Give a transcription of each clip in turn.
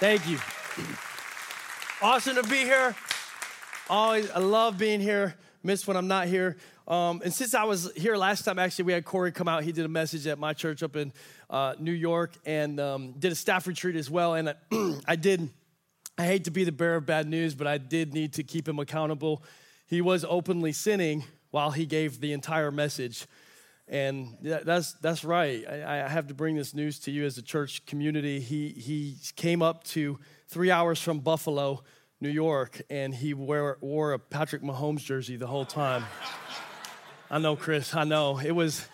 Thank you. Awesome to be here. Always, I love being here. Miss when I'm not here. Um, and since I was here last time, actually, we had Corey come out. He did a message at my church up in uh, New York and um, did a staff retreat as well. And I, I did, I hate to be the bearer of bad news, but I did need to keep him accountable. He was openly sinning while he gave the entire message. And that's, that's right. I, I have to bring this news to you as a church community. He, he came up to three hours from Buffalo, New York, and he wore, wore a Patrick Mahomes jersey the whole time. I know, Chris, I know. It was,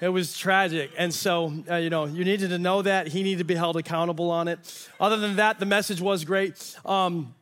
it was tragic. And so, uh, you know, you needed to know that. He needed to be held accountable on it. Other than that, the message was great. Um,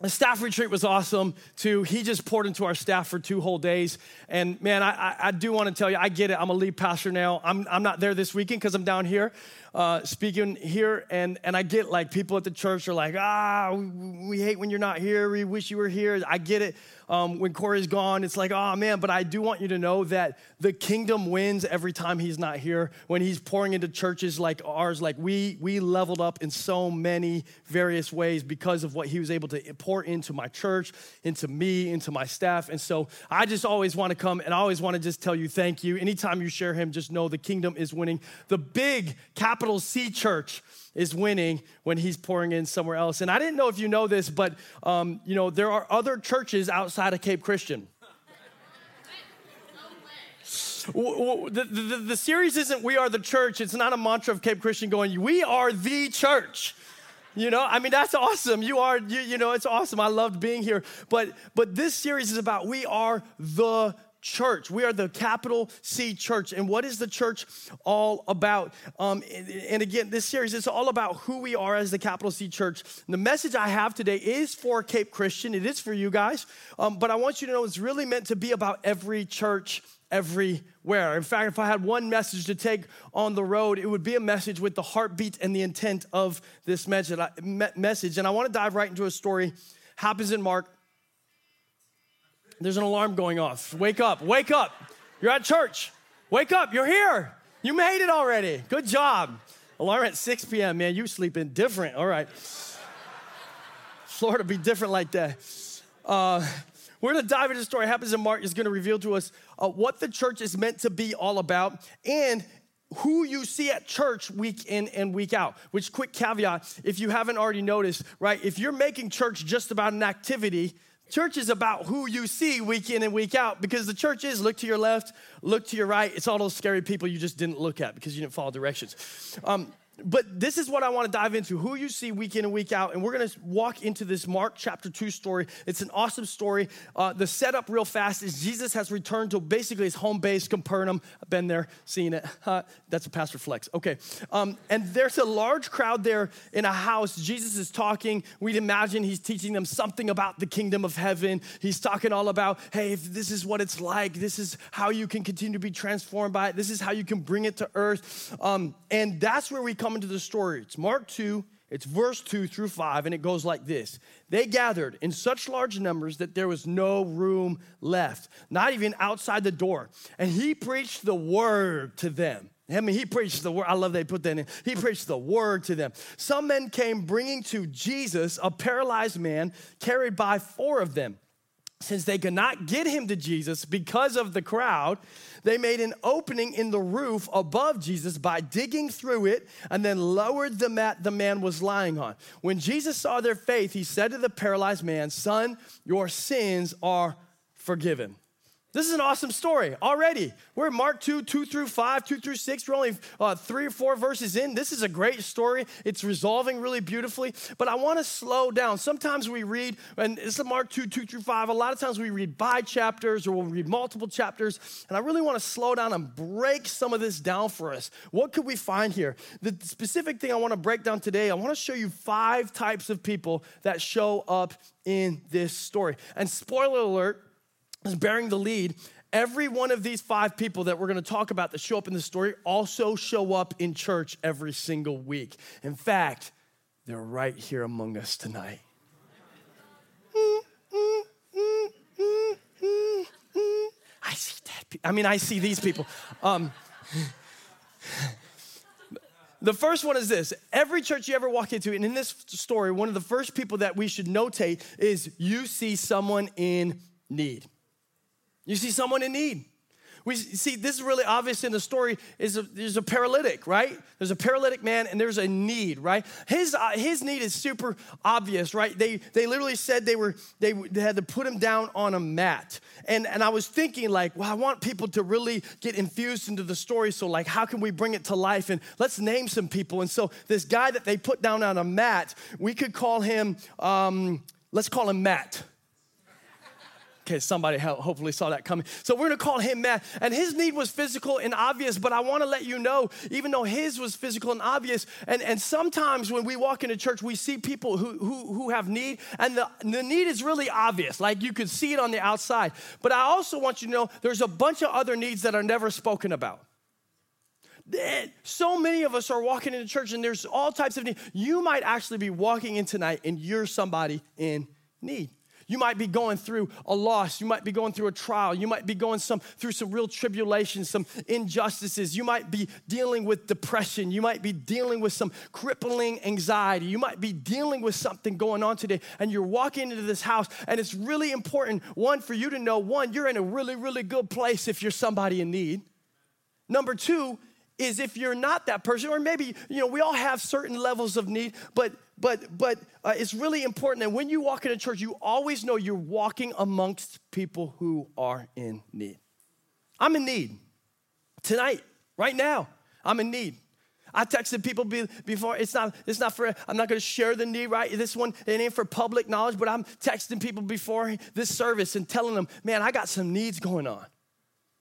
the staff retreat was awesome too. He just poured into our staff for two whole days. And man, I, I, I do want to tell you, I get it. I'm a lead pastor now. I'm, I'm not there this weekend because I'm down here uh, speaking here. And, and I get like people at the church are like, ah, we, we hate when you're not here. We wish you were here. I get it um, when Corey's gone, it's like, oh man, but I do want you to know that the kingdom wins every time he's not here. When he's pouring into churches like ours, like we we leveled up in so many various ways because of what he was able to pour into my church, into me, into my staff. And so I just always want to come and I always want to just tell you thank you. Anytime you share him, just know the kingdom is winning. The big capital C church is winning when he's pouring in somewhere else. And I didn't know if you know this, but um, you know there are other churches outside of Cape Christian. The, the, the, series isn't We Are the Church. It's not a mantra of Cape Christian going, We are the church. You know, I mean, that's awesome. You are, you, you know, it's awesome. I loved being here. But but this series is about we are the church. We are the capital C church. And what is the church all about? Um, and again, this series is all about who we are as the capital C church. And the message I have today is for Cape Christian, it is for you guys. Um, but I want you to know it's really meant to be about every church everywhere. In fact, if I had one message to take on the road, it would be a message with the heartbeat and the intent of this message. And I want to dive right into a story. Happens in Mark there's an alarm going off. Wake up, wake up. You're at church. Wake up, you're here. You made it already. Good job. Alarm at 6 p.m., man. You sleeping different. All right. Florida be different like that. Uh, we're going to dive into the story. Happens in Mark is going to reveal to us uh, what the church is meant to be all about and who you see at church week in and week out. Which, quick caveat, if you haven't already noticed, right, if you're making church just about an activity, Church is about who you see week in and week out because the church is look to your left, look to your right. It's all those scary people you just didn't look at because you didn't follow directions. Um, but this is what I want to dive into who you see week in and week out. And we're going to walk into this Mark chapter 2 story. It's an awesome story. Uh, the setup, real fast, is Jesus has returned to basically his home base, Capernaum. I've been there, seen it. that's a pastor flex. Okay. Um, and there's a large crowd there in a house. Jesus is talking. We'd imagine he's teaching them something about the kingdom of heaven. He's talking all about, hey, this is what it's like, this is how you can continue to be transformed by it, this is how you can bring it to earth. Um, and that's where we come into the story. It's Mark 2, it's verse 2 through 5, and it goes like this They gathered in such large numbers that there was no room left, not even outside the door. And he preached the word to them. I mean, he preached the word. I love they put that in. He preached the word to them. Some men came bringing to Jesus a paralyzed man carried by four of them. Since they could not get him to Jesus because of the crowd, they made an opening in the roof above Jesus by digging through it and then lowered the mat the man was lying on. When Jesus saw their faith, he said to the paralyzed man, Son, your sins are forgiven. This is an awesome story already. We're Mark 2, 2 through 5, 2 through 6. We're only uh, three or four verses in. This is a great story. It's resolving really beautifully, but I want to slow down. Sometimes we read, and it's Mark 2, 2 through 5. A lot of times we read by chapters or we'll read multiple chapters, and I really want to slow down and break some of this down for us. What could we find here? The specific thing I want to break down today, I want to show you five types of people that show up in this story. And spoiler alert, is bearing the lead. Every one of these five people that we're going to talk about that show up in the story also show up in church every single week. In fact, they're right here among us tonight. I see that. I mean, I see these people. Um, The first one is this every church you ever walk into, and in this story, one of the first people that we should notate is you see someone in need. You see someone in need. We see this is really obvious in the story. Is a, there's a paralytic, right? There's a paralytic man, and there's a need, right? His uh, his need is super obvious, right? They they literally said they were they, they had to put him down on a mat, and and I was thinking like, well, I want people to really get infused into the story. So like, how can we bring it to life? And let's name some people. And so this guy that they put down on a mat, we could call him. Um, let's call him Matt Okay, somebody hopefully saw that coming. So we're gonna call him Matt. And his need was physical and obvious, but I wanna let you know, even though his was physical and obvious, and, and sometimes when we walk into church, we see people who, who, who have need, and the, the need is really obvious. Like you could see it on the outside. But I also want you to know there's a bunch of other needs that are never spoken about. Eh, so many of us are walking into church and there's all types of need. You might actually be walking in tonight and you're somebody in need. You might be going through a loss. You might be going through a trial. You might be going some, through some real tribulations, some injustices. You might be dealing with depression. You might be dealing with some crippling anxiety. You might be dealing with something going on today. And you're walking into this house, and it's really important, one, for you to know one, you're in a really, really good place if you're somebody in need. Number two, is if you're not that person, or maybe, you know, we all have certain levels of need, but but but uh, it's really important that when you walk into church, you always know you're walking amongst people who are in need. I'm in need tonight, right now. I'm in need. I texted people before. It's not. It's not for. I'm not going to share the need. Right. This one it ain't for public knowledge. But I'm texting people before this service and telling them, man, I got some needs going on.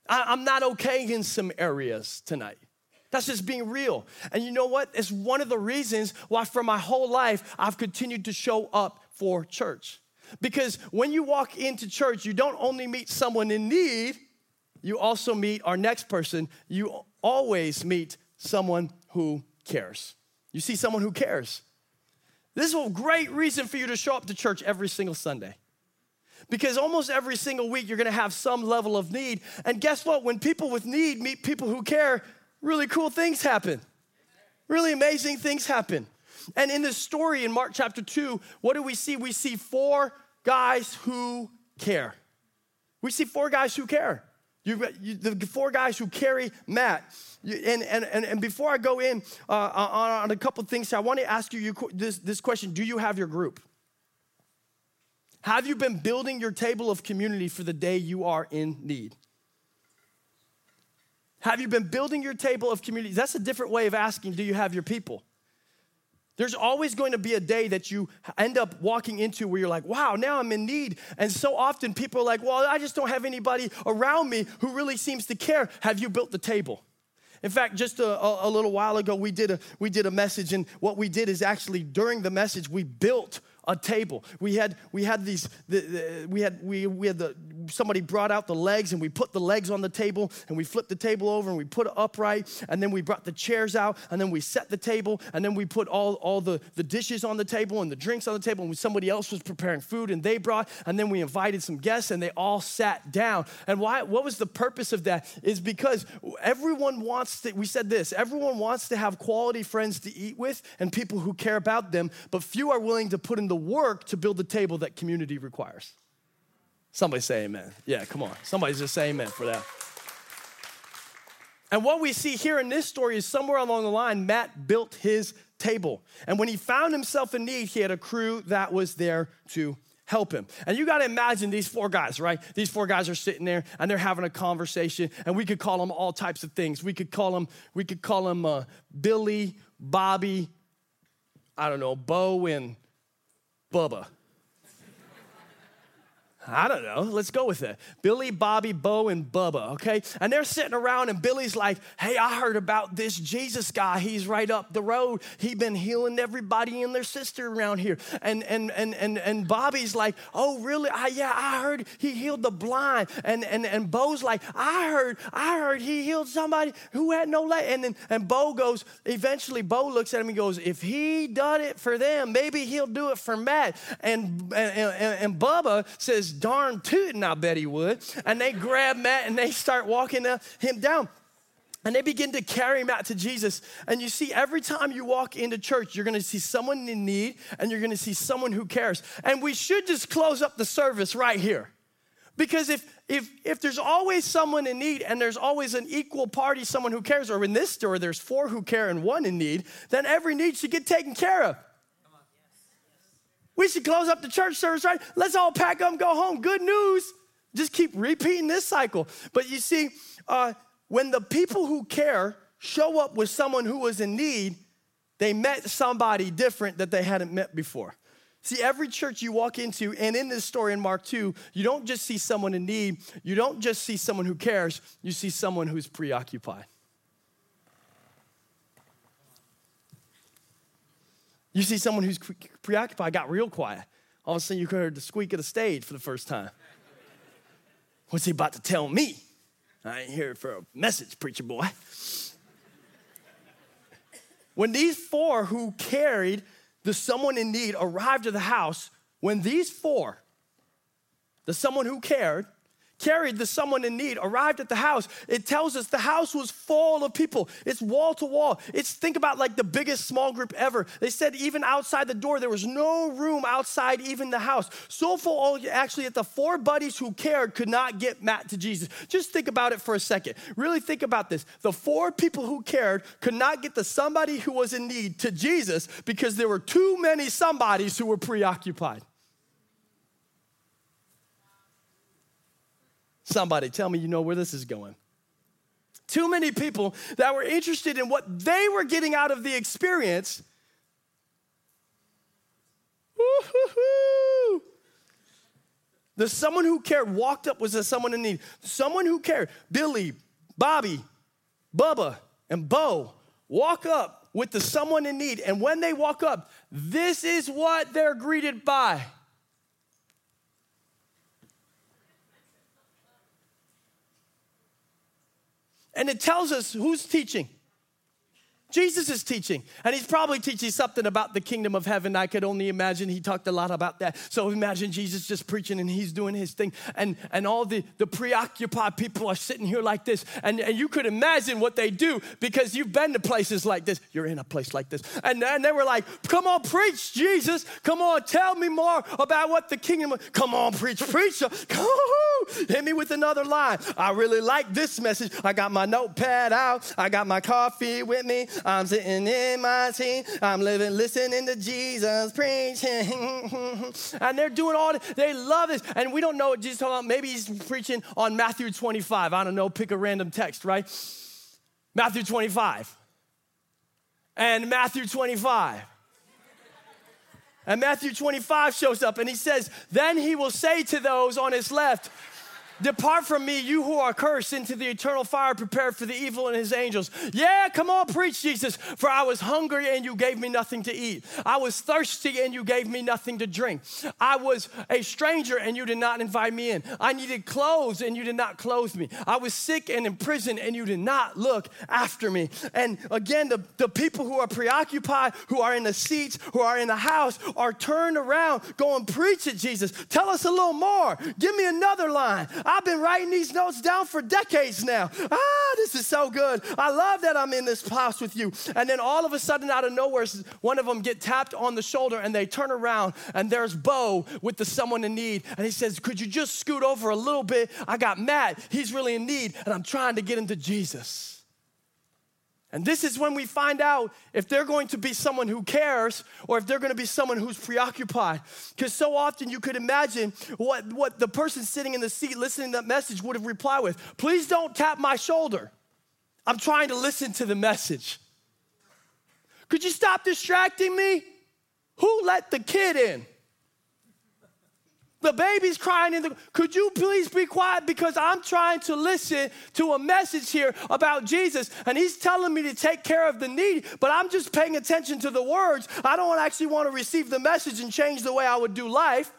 I, I'm not okay in some areas tonight. That's just being real. And you know what? It's one of the reasons why, for my whole life, I've continued to show up for church. Because when you walk into church, you don't only meet someone in need, you also meet our next person. You always meet someone who cares. You see someone who cares. This is a great reason for you to show up to church every single Sunday. Because almost every single week you're gonna have some level of need. And guess what? When people with need meet people who care, really cool things happen. Really amazing things happen. And in this story in Mark chapter 2, what do we see? We see four guys who care. We see four guys who care. You, you, the four guys who carry Matt. You, and, and, and, and before I go in uh, on, on, a couple things, I want to ask you, you this, this question Do you have your group? Have you been building your table of community for the day you are in need? Have you been building your table of community? That's a different way of asking, do you have your people? There's always going to be a day that you end up walking into where you're like, wow, now I'm in need. And so often people are like, well, I just don't have anybody around me who really seems to care. Have you built the table? In fact, just a, a, a little while ago, we did a, we did a message, and what we did is actually during the message, we built a table. We had we had these the, the, we had we we had the somebody brought out the legs and we put the legs on the table and we flipped the table over and we put it upright and then we brought the chairs out and then we set the table and then we put all all the the dishes on the table and the drinks on the table and somebody else was preparing food and they brought and then we invited some guests and they all sat down. And why what was the purpose of that is because everyone wants to we said this, everyone wants to have quality friends to eat with and people who care about them, but few are willing to put in the the work to build the table that community requires. Somebody say amen. Yeah, come on. Somebody just say amen for that. And what we see here in this story is somewhere along the line, Matt built his table. And when he found himself in need, he had a crew that was there to help him. And you got to imagine these four guys, right? These four guys are sitting there and they're having a conversation, and we could call them all types of things. We could call them, we could call them uh, Billy, Bobby, I don't know, Bo, and Bubba. I don't know. Let's go with it. Billy, Bobby, Bo, and Bubba, okay? And they're sitting around, and Billy's like, Hey, I heard about this Jesus guy. He's right up the road. He's been healing everybody and their sister around here. And and and and, and Bobby's like, Oh, really? I, yeah, I heard he healed the blind. And and and Bo's like, I heard, I heard he healed somebody who had no leg. And then and Bo goes, eventually Bo looks at him and goes, If he done it for them, maybe he'll do it for Matt. And and, and, and Bubba says, darn tootin', I bet he would. And they grab Matt and they start walking uh, him down. And they begin to carry him out to Jesus. And you see, every time you walk into church, you're gonna see someone in need and you're gonna see someone who cares. And we should just close up the service right here. Because if, if, if there's always someone in need and there's always an equal party, someone who cares, or in this story, there's four who care and one in need, then every need should get taken care of. We should close up the church service, right? Let's all pack up and go home. Good news. Just keep repeating this cycle. But you see, uh, when the people who care show up with someone who was in need, they met somebody different that they hadn't met before. See, every church you walk into, and in this story in Mark 2, you don't just see someone in need, you don't just see someone who cares, you see someone who's preoccupied. You see someone who's preoccupied, got real quiet. All of a sudden, you heard the squeak of the stage for the first time. What's he about to tell me? I ain't here for a message, preacher boy. When these four who carried the someone in need arrived at the house, when these four, the someone who cared, carried the someone in need, arrived at the house, it tells us the house was full of people. It's wall to wall. It's think about like the biggest small group ever. They said even outside the door, there was no room outside even the house. So full actually that the four buddies who cared could not get Matt to Jesus. Just think about it for a second. Really think about this. The four people who cared could not get the somebody who was in need to Jesus because there were too many somebodies who were preoccupied. Somebody tell me you know where this is going. Too many people that were interested in what they were getting out of the experience. Woo-hoo-hoo. The someone who cared walked up was a someone in need. Someone who cared, Billy, Bobby, Bubba, and Bo walk up with the someone in need. And when they walk up, this is what they're greeted by. And it tells us who's teaching. Jesus is teaching, and he's probably teaching something about the kingdom of heaven. I could only imagine he talked a lot about that. So imagine Jesus just preaching and he's doing his thing, and, and all the, the preoccupied people are sitting here like this. And, and you could imagine what they do because you've been to places like this. You're in a place like this. And, and they were like, Come on, preach, Jesus. Come on, tell me more about what the kingdom of, Come on, preach, preacher. Come on, hit me with another line. I really like this message. I got my notepad out, I got my coffee with me. I'm sitting in my seat. I'm living, listening to Jesus preaching. and they're doing all, they love this. And we don't know what Jesus talking about. Maybe he's preaching on Matthew 25. I don't know, pick a random text, right? Matthew 25. And Matthew 25. And Matthew 25 shows up and he says, Then he will say to those on his left, Depart from me, you who are cursed, into the eternal fire prepared for the evil and his angels. Yeah, come on, preach, Jesus. For I was hungry and you gave me nothing to eat. I was thirsty and you gave me nothing to drink. I was a stranger and you did not invite me in. I needed clothes and you did not clothe me. I was sick and in prison and you did not look after me. And again, the, the people who are preoccupied, who are in the seats, who are in the house, are turned around going, Preach it, Jesus. Tell us a little more. Give me another line. I've been writing these notes down for decades now. Ah, this is so good. I love that I'm in this house with you. And then all of a sudden, out of nowhere, one of them get tapped on the shoulder and they turn around and there's Bo with the someone in need. And he says, Could you just scoot over a little bit? I got Matt. He's really in need and I'm trying to get him to Jesus. And this is when we find out if they're going to be someone who cares or if they're going to be someone who's preoccupied. Because so often you could imagine what, what the person sitting in the seat listening to that message would have replied with Please don't tap my shoulder. I'm trying to listen to the message. Could you stop distracting me? Who let the kid in? The baby's crying in the. Could you please be quiet? Because I'm trying to listen to a message here about Jesus, and he's telling me to take care of the need, but I'm just paying attention to the words. I don't actually want to receive the message and change the way I would do life.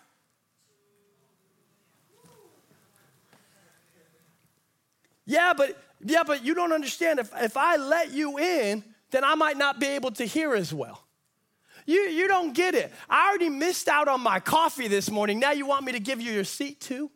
Yeah, but yeah, but you don't understand. If, if I let you in, then I might not be able to hear as well. You, you don't get it. I already missed out on my coffee this morning. Now you want me to give you your seat too?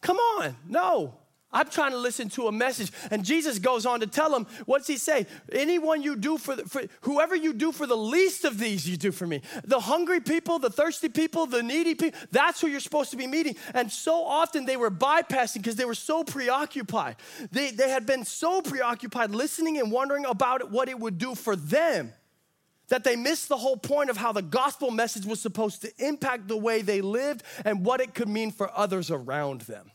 Come on. No. I'm trying to listen to a message. And Jesus goes on to tell him, what's he say? Anyone you do for, the, for, whoever you do for the least of these, you do for me. The hungry people, the thirsty people, the needy people, that's who you're supposed to be meeting. And so often they were bypassing because they were so preoccupied. They, they had been so preoccupied listening and wondering about what it would do for them that they missed the whole point of how the gospel message was supposed to impact the way they lived and what it could mean for others around them.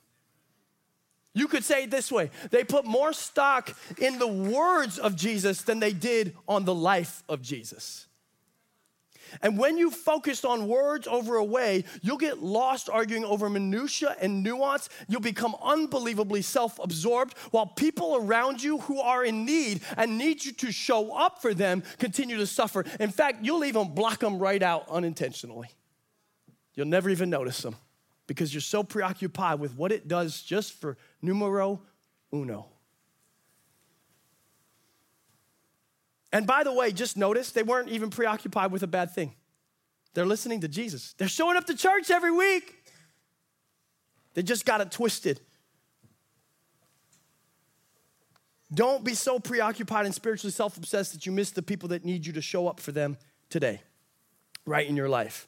You could say it this way they put more stock in the words of Jesus than they did on the life of Jesus. And when you focus on words over a way, you'll get lost arguing over minutia and nuance. You'll become unbelievably self-absorbed while people around you who are in need and need you to show up for them continue to suffer. In fact, you'll even block them right out unintentionally. You'll never even notice them because you're so preoccupied with what it does just for numero uno. And by the way, just notice they weren't even preoccupied with a bad thing. They're listening to Jesus. They're showing up to church every week. They just got it twisted. Don't be so preoccupied and spiritually self obsessed that you miss the people that need you to show up for them today, right in your life.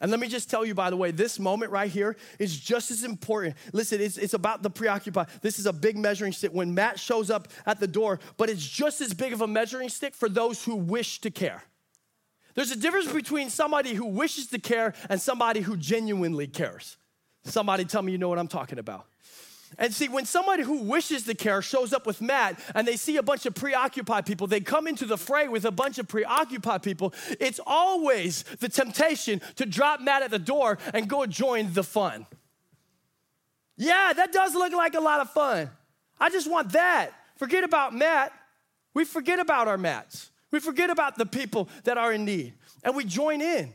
And let me just tell you, by the way, this moment right here is just as important. Listen, it's, it's about the preoccupied. This is a big measuring stick when Matt shows up at the door, but it's just as big of a measuring stick for those who wish to care. There's a difference between somebody who wishes to care and somebody who genuinely cares. Somebody tell me you know what I'm talking about. And see, when somebody who wishes to care shows up with Matt and they see a bunch of preoccupied people, they come into the fray with a bunch of preoccupied people, it's always the temptation to drop Matt at the door and go join the fun. Yeah, that does look like a lot of fun. I just want that. Forget about Matt. We forget about our mats. We forget about the people that are in need and we join in.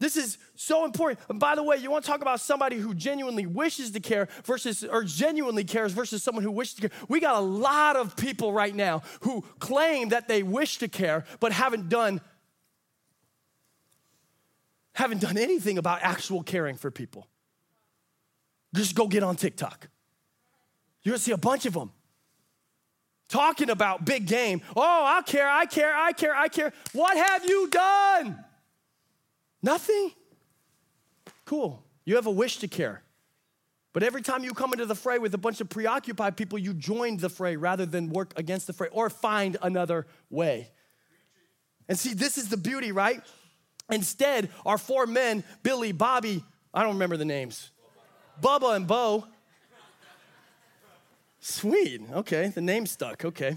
This is so important. And by the way, you want to talk about somebody who genuinely wishes to care versus, or genuinely cares versus someone who wishes to care. We got a lot of people right now who claim that they wish to care, but haven't done, haven't done anything about actual caring for people. Just go get on TikTok. You're gonna see a bunch of them talking about big game. Oh, I care, I care, I care, I care. What have you done? Nothing? Cool. You have a wish to care. But every time you come into the fray with a bunch of preoccupied people, you join the fray rather than work against the fray or find another way. And see, this is the beauty, right? Instead, our four men, Billy, Bobby, I don't remember the names, Bubba and Bo. Sweet, okay, the name stuck, okay.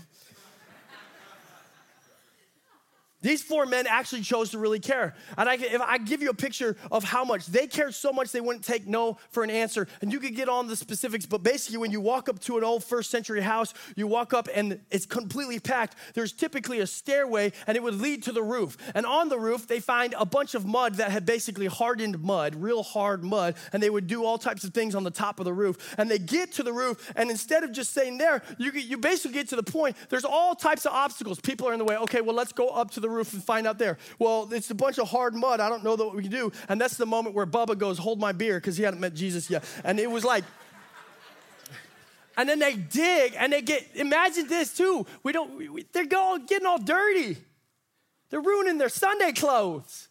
These four men actually chose to really care. And I, if I give you a picture of how much they cared so much they wouldn't take no for an answer. And you could get on the specifics, but basically, when you walk up to an old first century house, you walk up and it's completely packed. There's typically a stairway and it would lead to the roof. And on the roof, they find a bunch of mud that had basically hardened mud, real hard mud. And they would do all types of things on the top of the roof. And they get to the roof, and instead of just staying there, you, you basically get to the point, there's all types of obstacles. People are in the way. Okay, well, let's go up to the roof and find out there. Well, it's a bunch of hard mud. I don't know what we can do. And that's the moment where Bubba goes, Hold my beer, because he hadn't met Jesus yet. And it was like, and then they dig and they get, imagine this too. We don't, we, they're all getting all dirty. They're ruining their Sunday clothes.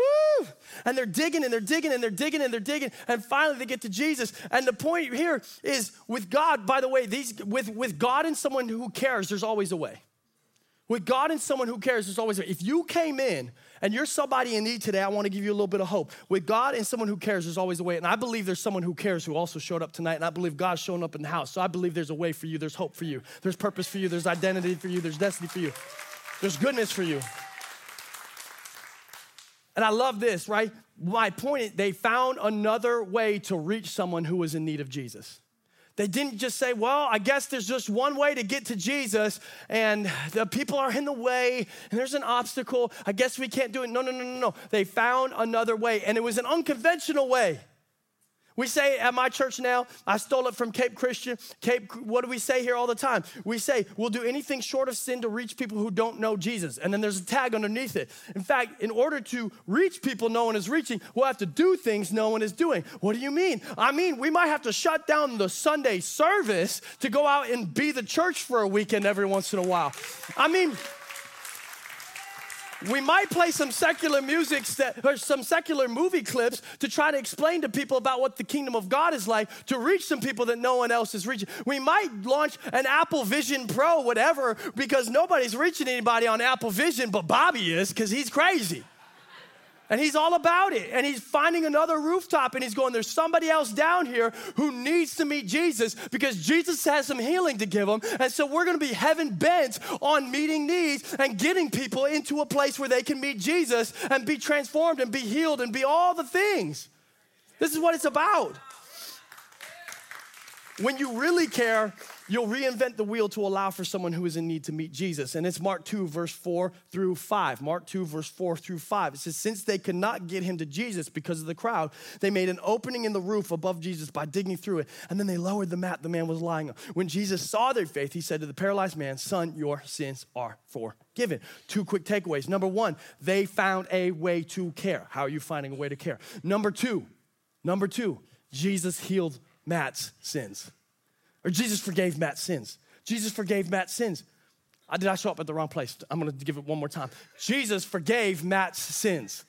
Woo! And they're digging and they're digging and they're digging and they're digging. And finally they get to Jesus. And the point here is with God, by the way, these with, with God and someone who cares, there's always a way. With God and someone who cares, there's always, a way. if you came in and you're somebody in need today, I want to give you a little bit of hope. With God and someone who cares, there's always a way. And I believe there's someone who cares who also showed up tonight. And I believe God's showing up in the house. So I believe there's a way for you. There's hope for you. There's purpose for you. There's identity for you. There's destiny for you. There's goodness for you. And I love this, right? My point is, they found another way to reach someone who was in need of Jesus. They didn't just say, well, I guess there's just one way to get to Jesus, and the people are in the way, and there's an obstacle. I guess we can't do it. No, no, no, no, no. They found another way, and it was an unconventional way. We say at my church now, I stole it from Cape Christian. Cape, what do we say here all the time? We say, we'll do anything short of sin to reach people who don't know Jesus. And then there's a tag underneath it. In fact, in order to reach people no one is reaching, we'll have to do things no one is doing. What do you mean? I mean, we might have to shut down the Sunday service to go out and be the church for a weekend every once in a while. I mean, we might play some secular music or some secular movie clips to try to explain to people about what the kingdom of God is like to reach some people that no one else is reaching. We might launch an Apple Vision Pro, whatever, because nobody's reaching anybody on Apple Vision, but Bobby is because he's crazy. And he's all about it. And he's finding another rooftop and he's going, There's somebody else down here who needs to meet Jesus because Jesus has some healing to give them. And so we're gonna be heaven bent on meeting needs and getting people into a place where they can meet Jesus and be transformed and be healed and be all the things. This is what it's about. When you really care, you'll reinvent the wheel to allow for someone who is in need to meet Jesus. And it's Mark 2, verse 4 through 5. Mark 2, verse 4 through 5. It says, Since they could not get him to Jesus because of the crowd, they made an opening in the roof above Jesus by digging through it. And then they lowered the mat the man was lying on. When Jesus saw their faith, he said to the paralyzed man, Son, your sins are forgiven. Two quick takeaways. Number one, they found a way to care. How are you finding a way to care? Number two, number two, Jesus healed Matt's sins. Or Jesus forgave Matt's sins. Jesus forgave Matt's sins. I, did I show up at the wrong place? I'm gonna give it one more time. Jesus forgave Matt's sins.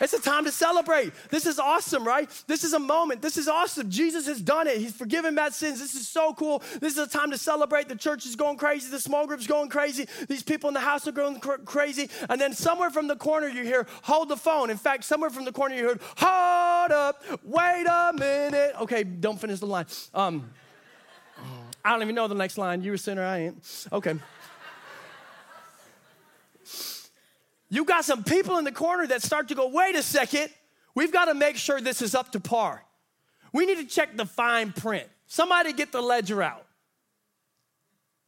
It's a time to celebrate. This is awesome, right? This is a moment. This is awesome. Jesus has done it. He's forgiven Matt's sins. This is so cool. This is a time to celebrate. The church is going crazy. The small group's going crazy. These people in the house are going cr- crazy. And then somewhere from the corner you hear, hold the phone. In fact, somewhere from the corner you heard, hold up, wait a minute. Okay, don't finish the line. Um, I don't even know the next line. You a sinner, I ain't. Okay. You got some people in the corner that start to go, wait a second, we've got to make sure this is up to par. We need to check the fine print. Somebody get the ledger out.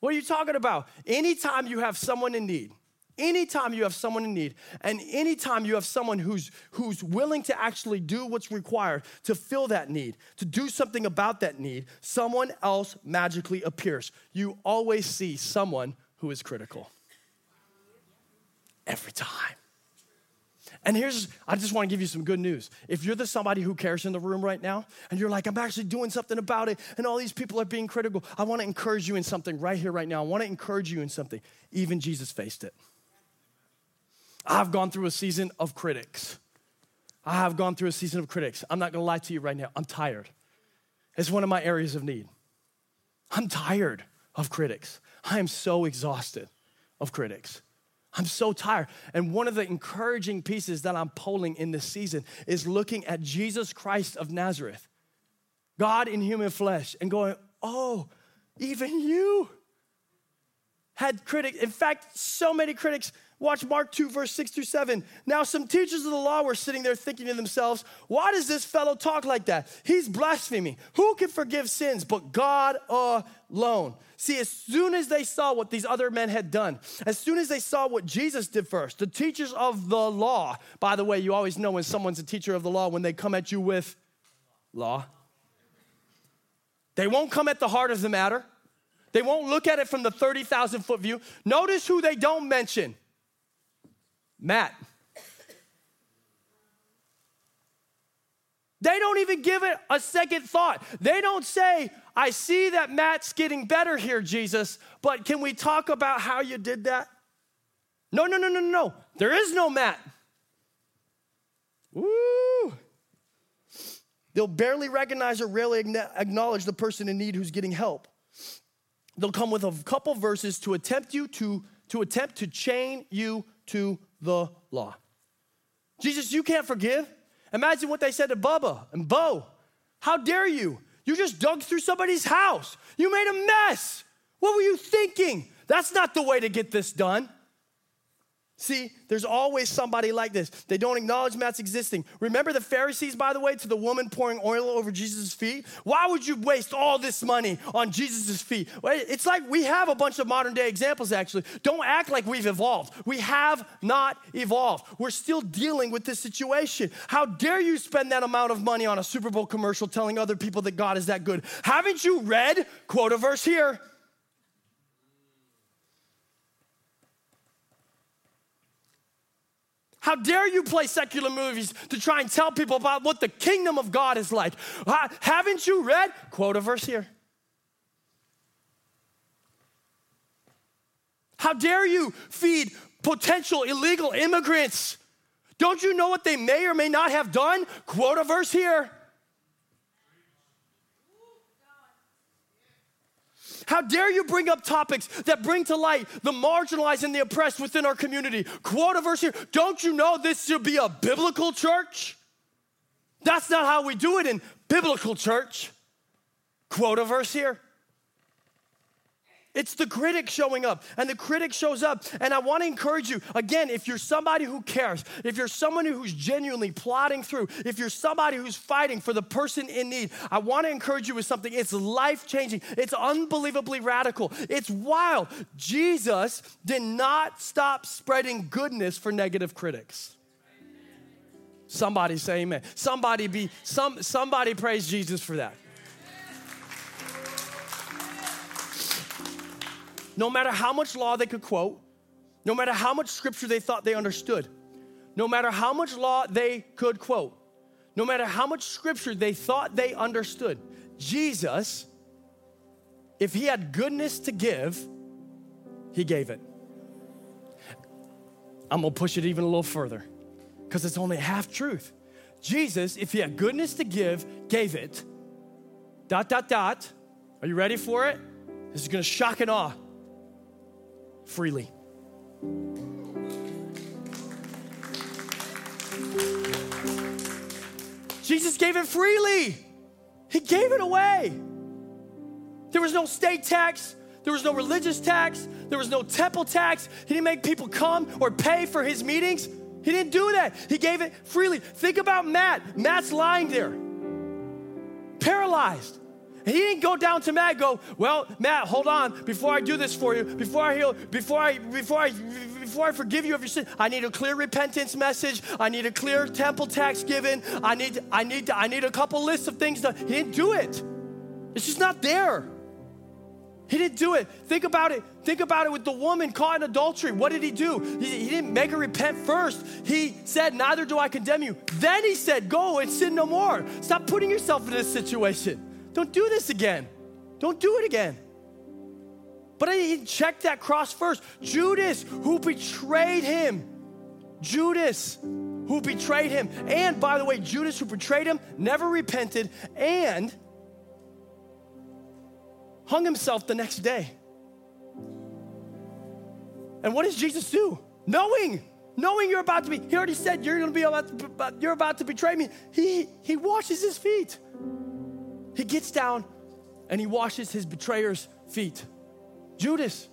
What are you talking about? Anytime you have someone in need, anytime you have someone in need, and anytime you have someone who's, who's willing to actually do what's required to fill that need, to do something about that need, someone else magically appears. You always see someone who is critical every time. And here's, I just want to give you some good news. If you're the somebody who cares in the room right now, and you're like, I'm actually doing something about it, and all these people are being critical, I want to encourage you in something right here, right now. I want to encourage you in something. Even Jesus faced it. I've gone through a season of critics. I have gone through a season of critics. I'm not going to lie to you right now. I'm tired. It's one of my areas of need. I'm tired of critics. I am so exhausted of critics. I'm so tired. And one of the encouraging pieces that I'm polling in this season is looking at Jesus Christ of Nazareth, God in human flesh, and going, oh, even you had critics. In fact, so many critics Watch Mark 2, verse 6 through 7. Now, some teachers of the law were sitting there thinking to themselves, Why does this fellow talk like that? He's blaspheming. Who can forgive sins but God alone? See, as soon as they saw what these other men had done, as soon as they saw what Jesus did first, the teachers of the law, by the way, you always know when someone's a teacher of the law when they come at you with law. They won't come at the heart of the matter. They won't look at it from the 30,000 foot view. Notice who they don't mention Matt. They don't even give it a second thought. They don't say, I see that Matt's getting better here, Jesus, but can we talk about how you did that? No, no, no, no, no. There is no Matt. Woo! They'll barely recognize or rarely acknowledge the person in need who's getting help. They'll come with a couple verses to attempt you to, to attempt to chain you to the law. Jesus, you can't forgive. Imagine what they said to Bubba and Bo. How dare you? You just dug through somebody's house. You made a mess. What were you thinking? That's not the way to get this done. See, there's always somebody like this. They don't acknowledge Matt's existing. Remember the Pharisees, by the way, to the woman pouring oil over Jesus' feet? Why would you waste all this money on Jesus' feet? It's like we have a bunch of modern day examples, actually. Don't act like we've evolved. We have not evolved. We're still dealing with this situation. How dare you spend that amount of money on a Super Bowl commercial telling other people that God is that good? Haven't you read, quote a verse here, How dare you play secular movies to try and tell people about what the kingdom of God is like? Haven't you read? Quote a verse here. How dare you feed potential illegal immigrants? Don't you know what they may or may not have done? Quote a verse here. How dare you bring up topics that bring to light the marginalized and the oppressed within our community? Quote a verse here. Don't you know this should be a biblical church? That's not how we do it in biblical church. Quote a verse here. It's the critic showing up, and the critic shows up. And I want to encourage you again, if you're somebody who cares, if you're someone who's genuinely plotting through, if you're somebody who's fighting for the person in need, I want to encourage you with something. It's life changing, it's unbelievably radical, it's wild. Jesus did not stop spreading goodness for negative critics. Somebody say amen. Somebody be some somebody praise Jesus for that. No matter how much law they could quote, no matter how much scripture they thought they understood, no matter how much law they could quote, no matter how much scripture they thought they understood, Jesus, if he had goodness to give, he gave it. I'm gonna push it even a little further because it's only half truth. Jesus, if he had goodness to give, gave it. Dot, dot, dot. Are you ready for it? This is gonna shock and awe freely. Jesus gave it freely. He gave it away. There was no state tax, there was no religious tax, there was no temple tax. He didn't make people come or pay for his meetings. He didn't do that. He gave it freely. Think about Matt. Matt's lying there, paralyzed. He didn't go down to Matt go, well, Matt, hold on. Before I do this for you, before I heal, before I, before I, before I forgive you of your sin, I need a clear repentance message. I need a clear temple tax given. I need, I need, I need a couple lists of things. To, he didn't do it. It's just not there. He didn't do it. Think about it. Think about it with the woman caught in adultery. What did he do? He, he, didn't make her repent first. He said, Neither do I condemn you. Then he said, Go and sin no more. Stop putting yourself in this situation. Don't do this again. Don't do it again. But I check that cross first. Judas, who betrayed him. Judas, who betrayed him. And by the way, Judas, who betrayed him, never repented and hung himself the next day. And what does Jesus do? Knowing, knowing you're about to be, he already said you're to be about to, you're about to betray me. He he washes his feet. He gets down and he washes his betrayer's feet. Judas,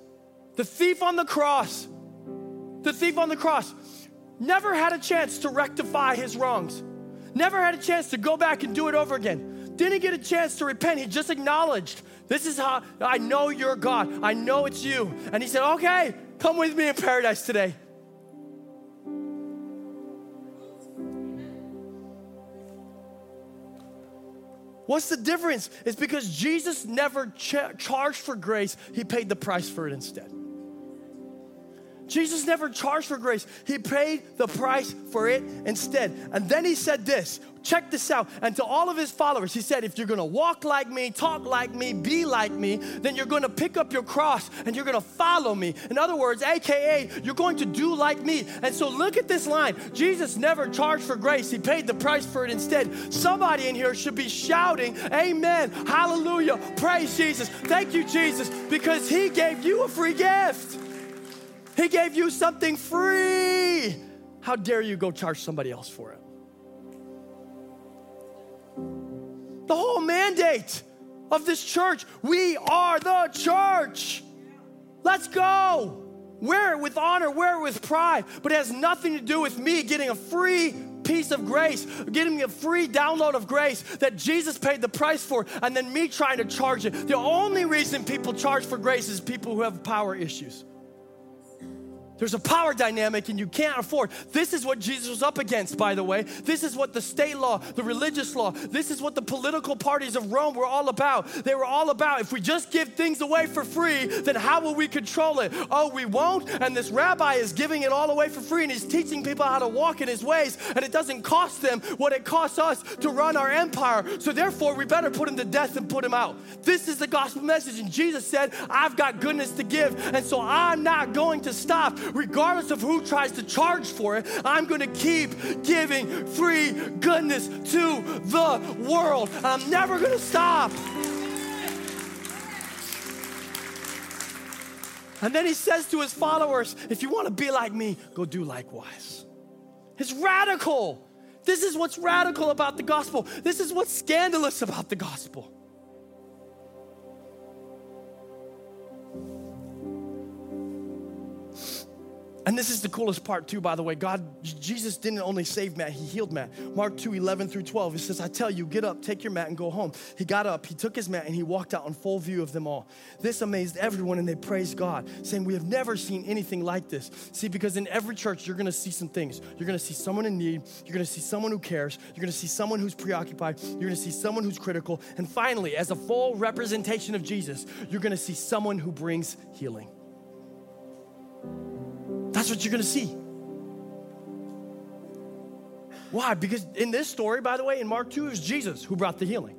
the thief on the cross, the thief on the cross, never had a chance to rectify his wrongs, never had a chance to go back and do it over again, didn't get a chance to repent. He just acknowledged, This is how I know you're God, I know it's you. And he said, Okay, come with me in paradise today. What's the difference? It's because Jesus never ch- charged for grace, He paid the price for it instead. Jesus never charged for grace. He paid the price for it instead. And then he said this check this out. And to all of his followers, he said, if you're gonna walk like me, talk like me, be like me, then you're gonna pick up your cross and you're gonna follow me. In other words, AKA, you're going to do like me. And so look at this line Jesus never charged for grace, he paid the price for it instead. Somebody in here should be shouting, Amen, hallelujah, praise Jesus. Thank you, Jesus, because he gave you a free gift. He gave you something free. How dare you go charge somebody else for it? The whole mandate of this church we are the church. Let's go. Wear it with honor, wear it with pride, but it has nothing to do with me getting a free piece of grace, getting a free download of grace that Jesus paid the price for, and then me trying to charge it. The only reason people charge for grace is people who have power issues. There's a power dynamic and you can't afford. This is what Jesus was up against, by the way. This is what the state law, the religious law, this is what the political parties of Rome were all about. They were all about if we just give things away for free, then how will we control it? Oh, we won't. And this rabbi is giving it all away for free and he's teaching people how to walk in his ways, and it doesn't cost them what it costs us to run our empire. So therefore, we better put him to death and put him out. This is the gospel message. And Jesus said, I've got goodness to give, and so I'm not going to stop regardless of who tries to charge for it, I'm going to keep giving free goodness to the world. I'm never going to stop. And then he says to his followers, if you want to be like me, go do likewise. It's radical. This is what's radical about the gospel. This is what's scandalous about the gospel. And this is the coolest part, too, by the way. God, Jesus didn't only save Matt, he healed Matt. Mark 2 11 through 12, he says, I tell you, get up, take your mat, and go home. He got up, he took his mat, and he walked out in full view of them all. This amazed everyone, and they praised God, saying, We have never seen anything like this. See, because in every church, you're gonna see some things. You're gonna see someone in need, you're gonna see someone who cares, you're gonna see someone who's preoccupied, you're gonna see someone who's critical, and finally, as a full representation of Jesus, you're gonna see someone who brings healing. That's what you're gonna see. Why? Because in this story, by the way, in Mark 2, it was Jesus who brought the healing.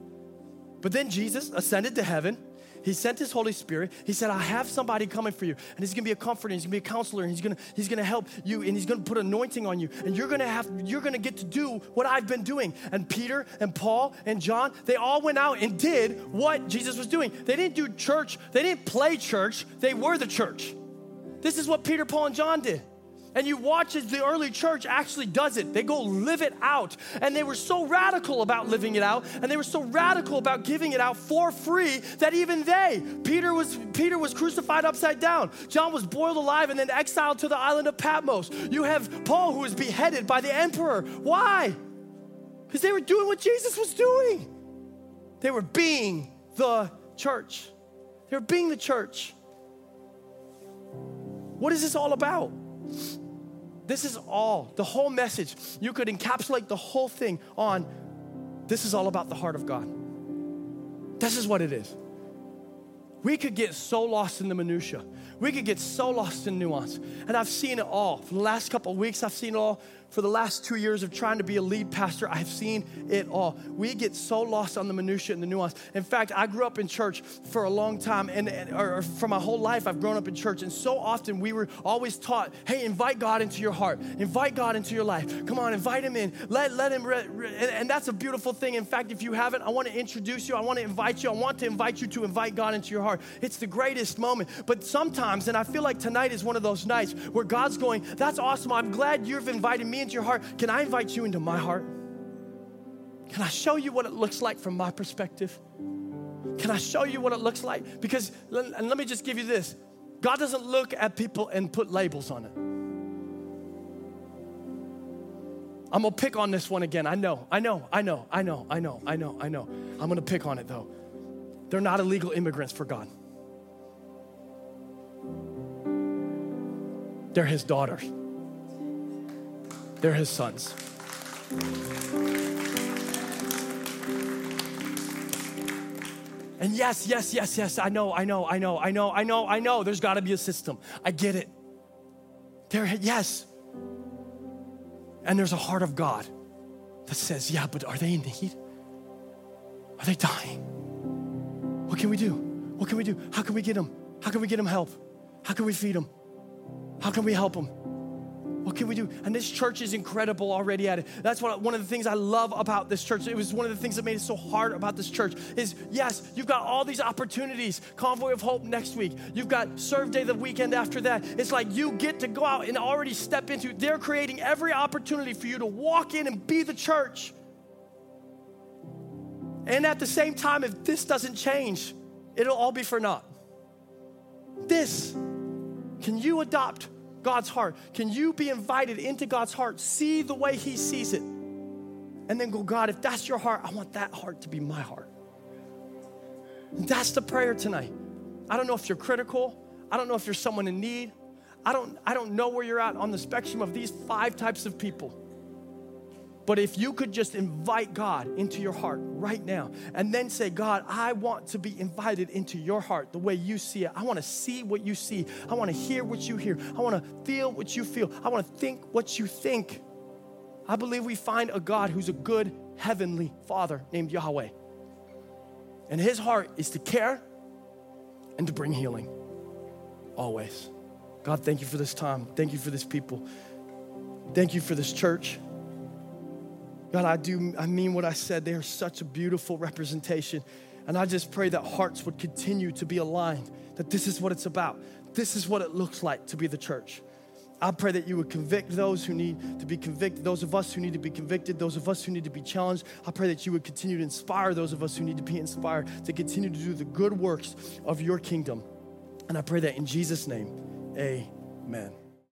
But then Jesus ascended to heaven. He sent his Holy Spirit. He said, I have somebody coming for you. And he's gonna be a comforter, he's gonna be a counselor, and he's gonna, he's gonna help you, and he's gonna put anointing on you. And you're gonna have, you're gonna get to do what I've been doing. And Peter and Paul and John, they all went out and did what Jesus was doing. They didn't do church, they didn't play church, they were the church. This is what Peter, Paul, and John did. And you watch as the early church actually does it. They go live it out. And they were so radical about living it out, and they were so radical about giving it out for free that even they, Peter was Peter was crucified upside down. John was boiled alive and then exiled to the island of Patmos. You have Paul who was beheaded by the emperor. Why? Because they were doing what Jesus was doing. They were being the church. They were being the church. What is this all about? This is all, the whole message. You could encapsulate the whole thing on this is all about the heart of God. This is what it is. We could get so lost in the minutia. We could get so lost in nuance. And I've seen it all. For the last couple of weeks, I've seen it all for the last two years of trying to be a lead pastor, I've seen it all. We get so lost on the minutia and the nuance. In fact, I grew up in church for a long time, and, and or for my whole life, I've grown up in church, and so often we were always taught, "Hey, invite God into your heart, invite God into your life. Come on, invite Him in. Let let Him." Re- re- and, and that's a beautiful thing. In fact, if you haven't, I want to introduce you. I want to invite you. I want to invite you to invite God into your heart. It's the greatest moment. But sometimes, and I feel like tonight is one of those nights where God's going, "That's awesome. I'm glad you've invited into your heart. Can I invite you into my heart? Can I show you what it looks like from my perspective? Can I show you what it looks like? Because, and let me just give you this God doesn't look at people and put labels on it. I'm gonna pick on this one again. I know, I know, I know, I know, I know, I know, I know. I'm gonna pick on it though. They're not illegal immigrants for God. They're his daughters. They're his sons. And yes, yes, yes, yes, I know, I know, I know, I know, I know, I know, there's gotta be a system. I get it. There, yes. And there's a heart of God that says, yeah, but are they in need? Are they dying? What can we do? What can we do? How can we get them? How can we get them help? How can we feed them? How can we help them? What can we do? And this church is incredible already at it. That's what, one of the things I love about this church. It was one of the things that made it so hard about this church is yes, you've got all these opportunities. Convoy of Hope next week. You've got Serve Day the weekend after that. It's like you get to go out and already step into. They're creating every opportunity for you to walk in and be the church. And at the same time, if this doesn't change, it'll all be for naught. This Can you adopt God's heart? Can you be invited into God's heart? See the way He sees it. And then go, God, if that's your heart, I want that heart to be my heart. That's the prayer tonight. I don't know if you're critical. I don't know if you're someone in need. I don't, I don't know where you're at on the spectrum of these five types of people. But if you could just invite God into your heart right now and then say, God, I want to be invited into your heart the way you see it. I want to see what you see. I want to hear what you hear. I want to feel what you feel. I want to think what you think. I believe we find a God who's a good heavenly Father named Yahweh. And his heart is to care and to bring healing always. God, thank you for this time. Thank you for this people. Thank you for this church. God, I do, I mean what I said. They are such a beautiful representation. And I just pray that hearts would continue to be aligned, that this is what it's about. This is what it looks like to be the church. I pray that you would convict those who need to be convicted, those of us who need to be convicted, those of us who need to be challenged. I pray that you would continue to inspire those of us who need to be inspired to continue to do the good works of your kingdom. And I pray that in Jesus' name, amen.